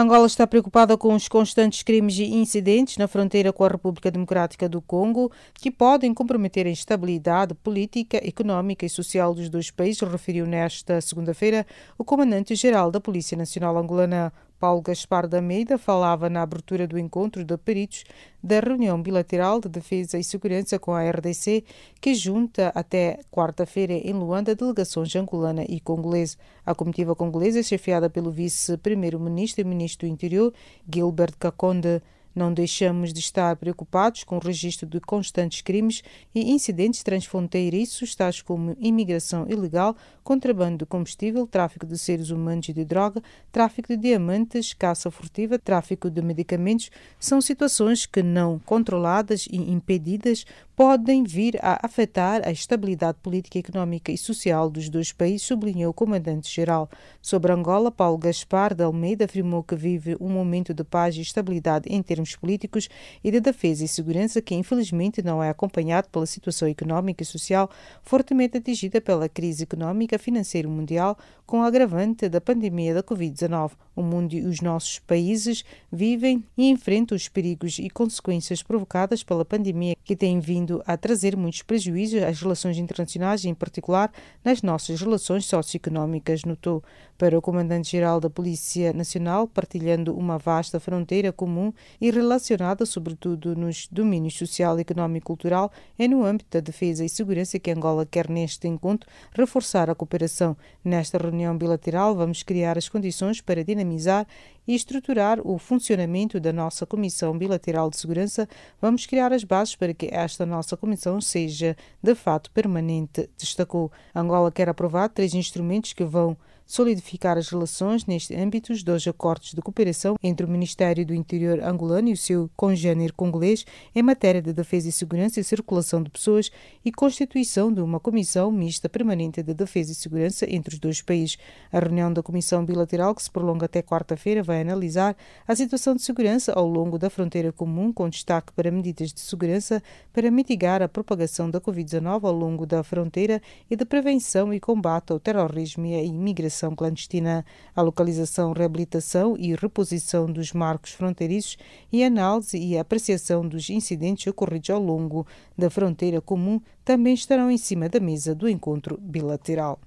Angola está preocupada com os constantes crimes e incidentes na fronteira com a República Democrática do Congo, que podem comprometer a estabilidade política, econômica e social dos dois países, referiu nesta segunda-feira o comandante-geral da Polícia Nacional Angolana. Paulo Gaspar da Meida falava na abertura do encontro de peritos da reunião bilateral de defesa e segurança com a RDC, que junta até quarta-feira em Luanda delegações angolana e congolesa. A comitiva congolesa é chefiada pelo vice-primeiro-ministro e ministro do Interior, Gilbert Kakonde. Não deixamos de estar preocupados com o registro de constantes crimes e incidentes transfronteiriços, tais como imigração ilegal, contrabando de combustível, tráfico de seres humanos e de droga, tráfico de diamantes, caça furtiva, tráfico de medicamentos. São situações que, não controladas e impedidas, podem vir a afetar a estabilidade política, económica e social dos dois países, sublinhou o comandante-geral. Sobre Angola, Paulo Gaspar de Almeida afirmou que vive um momento de paz e estabilidade em termos políticos e de defesa e segurança que, infelizmente, não é acompanhado pela situação económica e social fortemente atingida pela crise económica financeira mundial, com o agravante da pandemia da Covid-19. O mundo e os nossos países vivem e enfrentam os perigos e consequências provocadas pela pandemia que tem vindo a trazer muitos prejuízos às relações internacionais, em particular nas nossas relações socioeconómicas, notou. Para o Comandante-Geral da Polícia Nacional, partilhando uma vasta fronteira comum e relacionada sobretudo nos domínios social, económico e cultural, é no âmbito da defesa e segurança que Angola quer neste encontro reforçar a cooperação. Nesta reunião bilateral, vamos criar as condições para dinamizar e estruturar o funcionamento da nossa Comissão Bilateral de Segurança. Vamos criar as bases para que esta nossa comissão seja de fato permanente, destacou. Angola quer aprovar três instrumentos que vão solidificar as relações neste âmbito dos acordos de cooperação entre o Ministério do Interior angolano e o seu congênero congolês em matéria de defesa e segurança e circulação de pessoas e constituição de uma comissão mista permanente de defesa e segurança entre os dois países. A reunião da comissão bilateral, que se prolonga até quarta-feira, vai analisar a situação de segurança ao longo da fronteira comum, com destaque para medidas de segurança para mitigar a propagação da Covid-19 ao longo da fronteira e de prevenção e combate ao terrorismo e à imigração clandestina, a localização, reabilitação e reposição dos marcos fronteiriços e análise e apreciação dos incidentes ocorridos ao longo da fronteira comum também estarão em cima da mesa do encontro bilateral.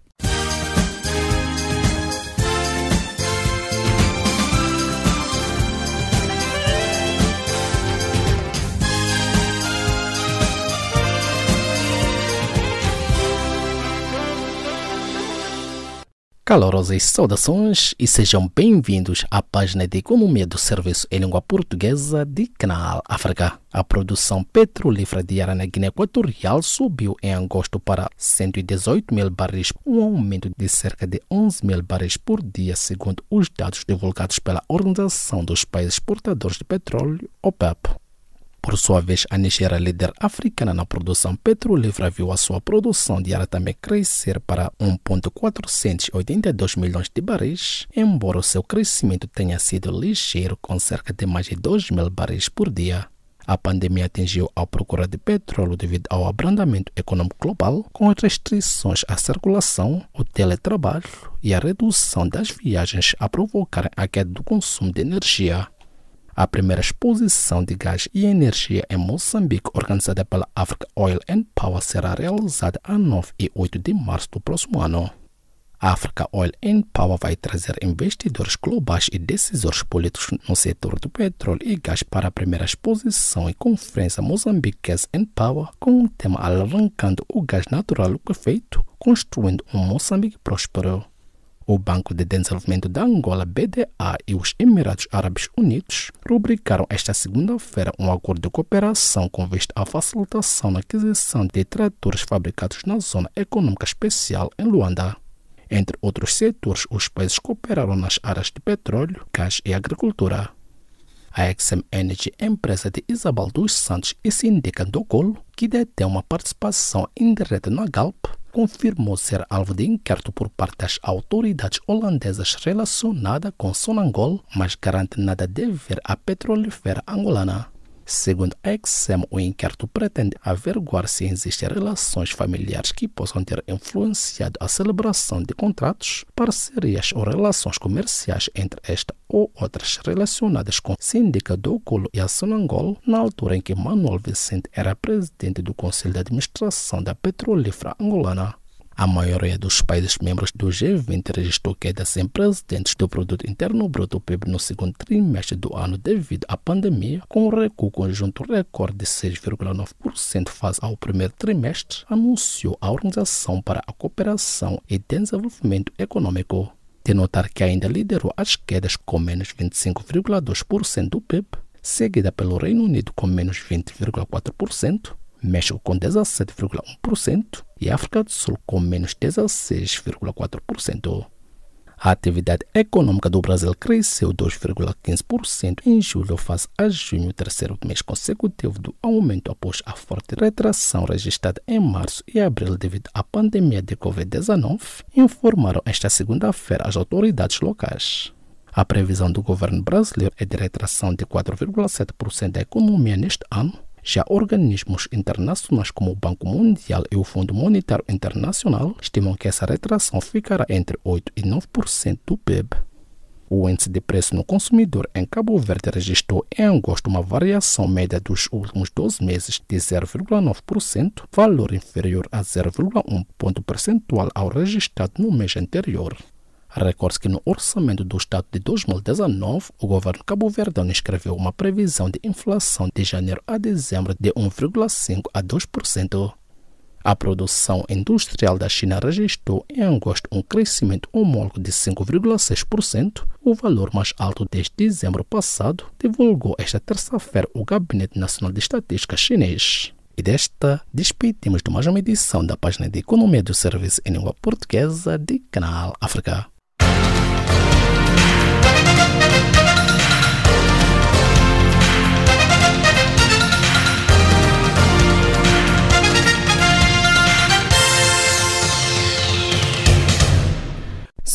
Calorosas saudações e sejam bem-vindos à página de Economia do Serviço em Língua Portuguesa de Canal África. A produção petrolífera diária na Guiné Equatorial subiu em agosto para 118 mil barris, um aumento de cerca de 11 mil barris por dia, segundo os dados divulgados pela Organização dos Países Exportadores de Petróleo, OPEP. Por sua vez, a Nigéria, líder africana na produção petrolífera, viu a sua produção diária também crescer para 1,482 milhões de barris, embora o seu crescimento tenha sido ligeiro, com cerca de mais de 2 mil barris por dia. A pandemia atingiu a procura de petróleo devido ao abrandamento econômico global, com restrições à circulação, o teletrabalho e a redução das viagens a provocarem a queda do consumo de energia. A primeira exposição de gás e energia em Moçambique, organizada pela Africa Oil and Power, será realizada a 9 e 8 de março do próximo ano. A Africa Oil and Power vai trazer investidores globais e decisores políticos no setor do petróleo e gás para a primeira exposição e conferência Moçambique Gas and Power com o tema Alavancando o Gás Natural Liquefeito, construindo um Moçambique próspero. O Banco de Desenvolvimento da Angola, BDA, e os Emirados Árabes Unidos rubricaram esta segunda-feira um acordo de cooperação com vista à facilitação na aquisição de tratores fabricados na Zona Econômica Especial em Luanda. Entre outros setores, os países cooperaram nas áreas de petróleo, gás e agricultura. A XM Energy, empresa de Isabel dos Santos e Sindica Dogolo, que detém uma participação indireta na Galp, confirmou ser alvo de inquérito por parte das autoridades holandesas relacionada com Sonangol, mas garante nada dever à petrolífera angolana. Segundo a XM, o inquérito pretende averiguar se existem relações familiares que possam ter influenciado a celebração de contratos, parcerias ou relações comerciais entre esta ou outras relacionadas com Síndica do Colo e a Sonangol, na altura em que Manuel Vicente era presidente do Conselho de Administração da Petrolífera Angolana. A maioria dos países membros do G20 registrou queda sem precedentes do produto interno bruto PIB no segundo trimestre do ano devido à pandemia, com um recuo conjunto recorde de 6,9% face ao primeiro trimestre, anunciou a Organização para a Cooperação e Desenvolvimento Econômico. De notar que ainda liderou as quedas com menos 25,2% do PIB, seguida pelo Reino Unido com menos 20,4%, México com 17,1% e África do Sul com menos 16,4%. A atividade econômica do Brasil cresceu 2,15% em julho face a junho, terceiro mês consecutivo do aumento após a forte retração registrada em março e abril devido à pandemia de Covid-19, informaram esta segunda-feira as autoridades locais. A previsão do governo brasileiro é de retração de 4,7% da economia neste ano, já organismos internacionais como o Banco Mundial e o Fundo Monetário Internacional estimam que essa retração ficará entre 8% e 9% do PIB. O índice de preço no consumidor em Cabo Verde registrou em agosto uma variação média dos últimos 12 meses de 0,9%, valor inferior a 0,1 ponto percentual ao registrado no mês anterior. Recorde que no orçamento do Estado de 2019, o governo cabo-verdiano escreveu uma previsão de inflação de janeiro a dezembro de 1,5% a 2%. A produção industrial da China registrou em agosto um crescimento homólogo de 5,6%, o valor mais alto desde dezembro passado, divulgou esta terça-feira o Gabinete Nacional de Estatística chinês. E desta, despedimos de mais uma edição da página de Economia do Serviço em Língua Portuguesa de Canal África.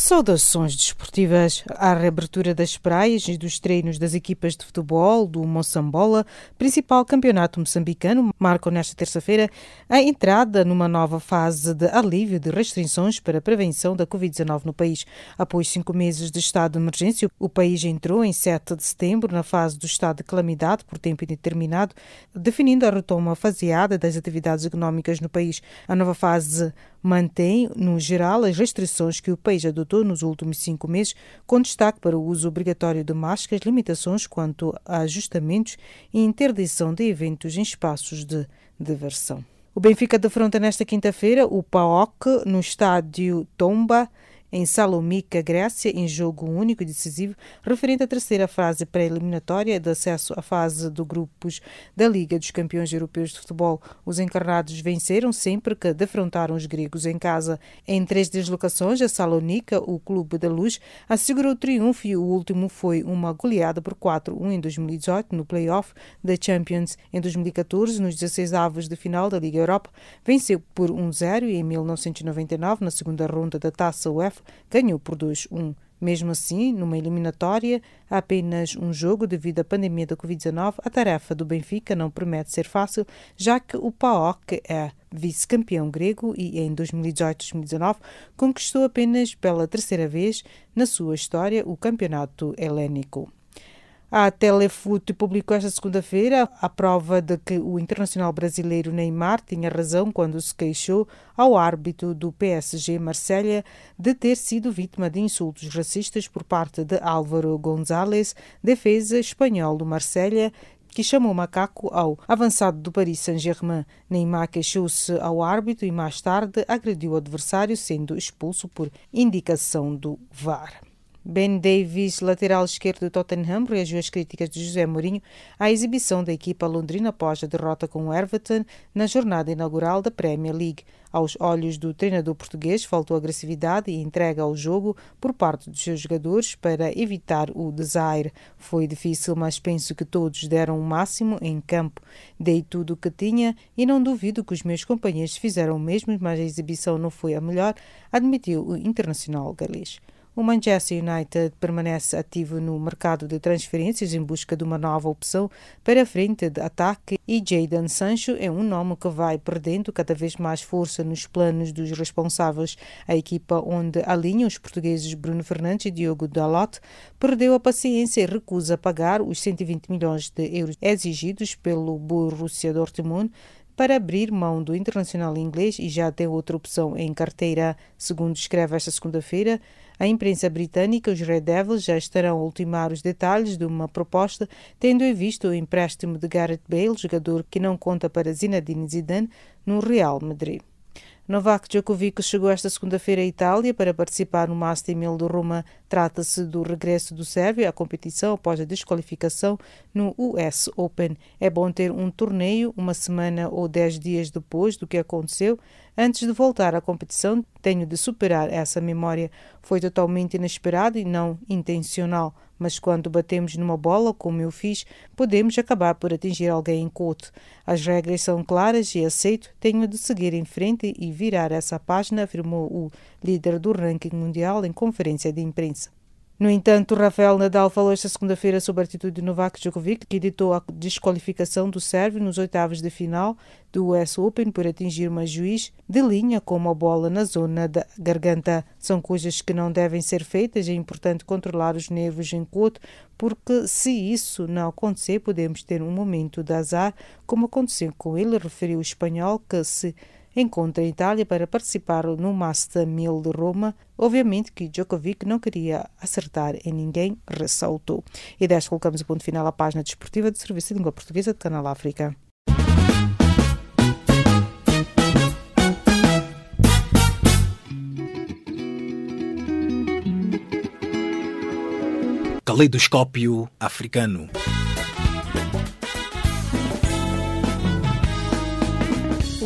Saudações desportivas. A reabertura das praias e dos treinos das equipas de futebol do Moçambola, principal campeonato moçambicano, marcam nesta terça-feira a entrada numa nova fase de alívio de restrições para a prevenção da Covid-19 no país. Após cinco meses de estado de emergência, o país entrou em 7 de setembro na fase do estado de calamidade por tempo indeterminado, definindo a retoma faseada das atividades económicas no país. A nova fase mantém, no geral, as restrições que o país adotou nos últimos cinco meses, com destaque para o uso obrigatório de máscaras, limitações quanto a ajustamentos e interdição de eventos em espaços de diversão. O Benfica defronta nesta quinta-feira o PAOK no estádio Tomba em Salomika, Grécia, em jogo único e decisivo, referente à terceira fase pré-eliminatória de acesso à fase de grupos da Liga dos Campeões Europeus de Futebol. Os encarnados venceram sempre que defrontaram os gregos em casa. Em três deslocações a Salónica, o Clube da Luz assegurou o triunfo e o último foi uma goleada por 4-1 em 2018 no play-off da Champions. Em 2014, nos 16 avos de final da Liga Europa, venceu por 1-0 e em 1999, na segunda ronda da Taça UEFA, ganhou por 2-1. Mesmo assim, numa eliminatória, há apenas um jogo devido à pandemia da Covid-19, a tarefa do Benfica não promete ser fácil, já que o PAOK é vice-campeão grego e em 2018-2019 conquistou apenas pela terceira vez na sua história o campeonato helénico. A Telefoot publicou esta segunda-feira a prova de que o internacional brasileiro Neymar tinha razão quando se queixou ao árbitro do PSG Marselha de ter sido vítima de insultos racistas por parte de Álvaro González, defesa espanhol do Marselha, que chamou macaco ao avançado do Paris Saint-Germain. Neymar queixou-se ao árbitro e mais tarde agrediu o adversário, sendo expulso por indicação do VAR. Ben Davis, lateral esquerdo do Tottenham, reagiu às críticas de José Mourinho à exibição da equipa londrina após a derrota com o Everton na jornada inaugural da Premier League. Aos olhos do treinador português, faltou agressividade e entrega ao jogo por parte dos seus jogadores para evitar o desaire. Foi difícil, mas penso que todos deram o máximo em campo. Dei tudo o que tinha e não duvido que os meus companheiros fizeram o mesmo, mas a exibição não foi a melhor, admitiu o internacional galês. O Manchester United permanece ativo no mercado de transferências em busca de uma nova opção para a frente de ataque e Jadon Sancho é um nome que vai perdendo cada vez mais força nos planos dos responsáveis. A equipa onde alinham os portugueses Bruno Fernandes e Diogo Dalot perdeu a paciência e recusa pagar os 120 milhões de euros exigidos pelo Borussia Dortmund para abrir mão do internacional inglês e já tem outra opção em carteira. Segundo escreve esta segunda-feira, a imprensa britânica, os Red Devils já estarão a ultimar os detalhes de uma proposta, tendo em vista o empréstimo de Gareth Bale, jogador que não conta para Zinedine Zidane, no Real Madrid. Novak Djokovic chegou esta segunda-feira à Itália para participar no Master 1000 de Roma Trata-se do regresso do Sérvio à competição após a desqualificação no US Open. É bom ter um torneio uma semana ou dez dias depois do que aconteceu. Antes de voltar à competição, tenho de superar essa memória. Foi totalmente inesperado e não intencional mas quando batemos numa bola, como eu fiz, podemos acabar por atingir alguém em coto. As regras são claras e aceito, tenho de seguir em frente e virar essa página, afirmou o líder do ranking mundial em conferência de imprensa. No entanto, Rafael Nadal falou esta segunda-feira sobre a atitude de Novak Djokovic, que editou a desqualificação do sérvio nos oitavos de final do US Open por atingir uma juiz de linha com uma bola na zona da garganta. São coisas que não devem ser feitas. É importante controlar os nervos em porque se isso não acontecer, podemos ter um momento de azar, como aconteceu com ele, referiu o espanhol, que se encontra em Itália para participar no Master 1000 de Roma. Obviamente que Djokovic não queria acertar em ninguém, ressaltou. E desta colocamos o ponto final à página desportiva do Serviço de Língua Portuguesa do Canal África. Caleidoscópio africano.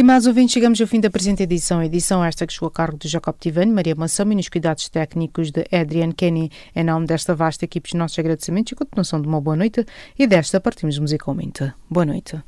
Estimados ouvintes, chegamos ao fim da presente edição. Edição esta que chegou a cargo de Jacob Tivani, Maria Mansão e nos cuidados técnicos de Adrian Kenny. Em nome desta vasta equipe, os nossos agradecimentos e continuação de uma boa noite. E desta partimos musicalmente. Boa noite.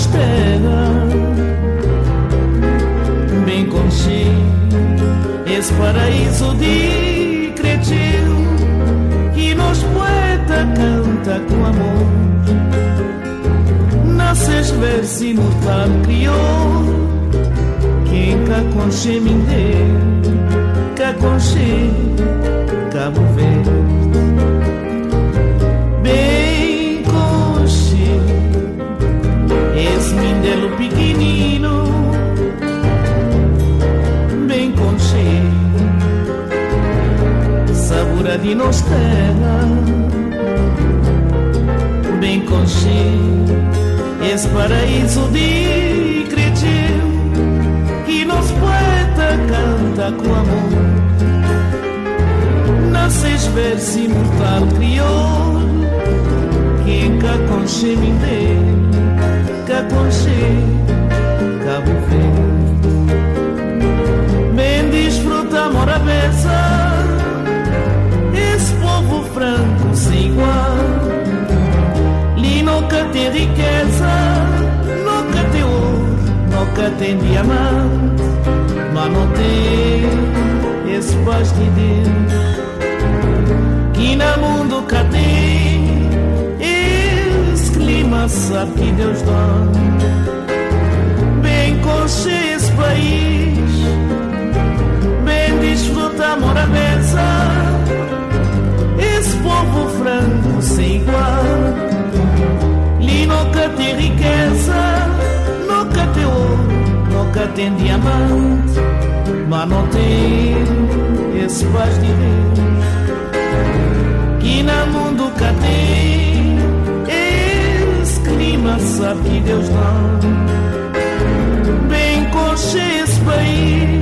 Nos pega bem contigo esse paraíso de cretil que nos poeta canta com amor. Nasces verso imortal criou quem cá conche minde cá conche cabo verde Mindelo pequenino Bem conchego Sabura de nos terra Bem conchego Esse paraíso de creteu Que nos poeta canta com amor. Nasces verso imortal criou Quem cá conchego inteiro aconchego Cabo Verde Bem desfruta amor a beça Esse povo franco sem igual. Li nunca tem riqueza. Nunca tem ouro Nunca tem diamante. Mas não tem esse paz de Deus. Que no mundo tem sabe que Deus dá. Bem conche esse país, bem desfruta amor à mesa. Esse povo franco sem igual, li nunca tem riqueza, nunca tem ouro, nunca tem diamante, mas não tem esse paz de Deus. Que no mundo cá tem sabe que Deus dá. Bem coxe esse país,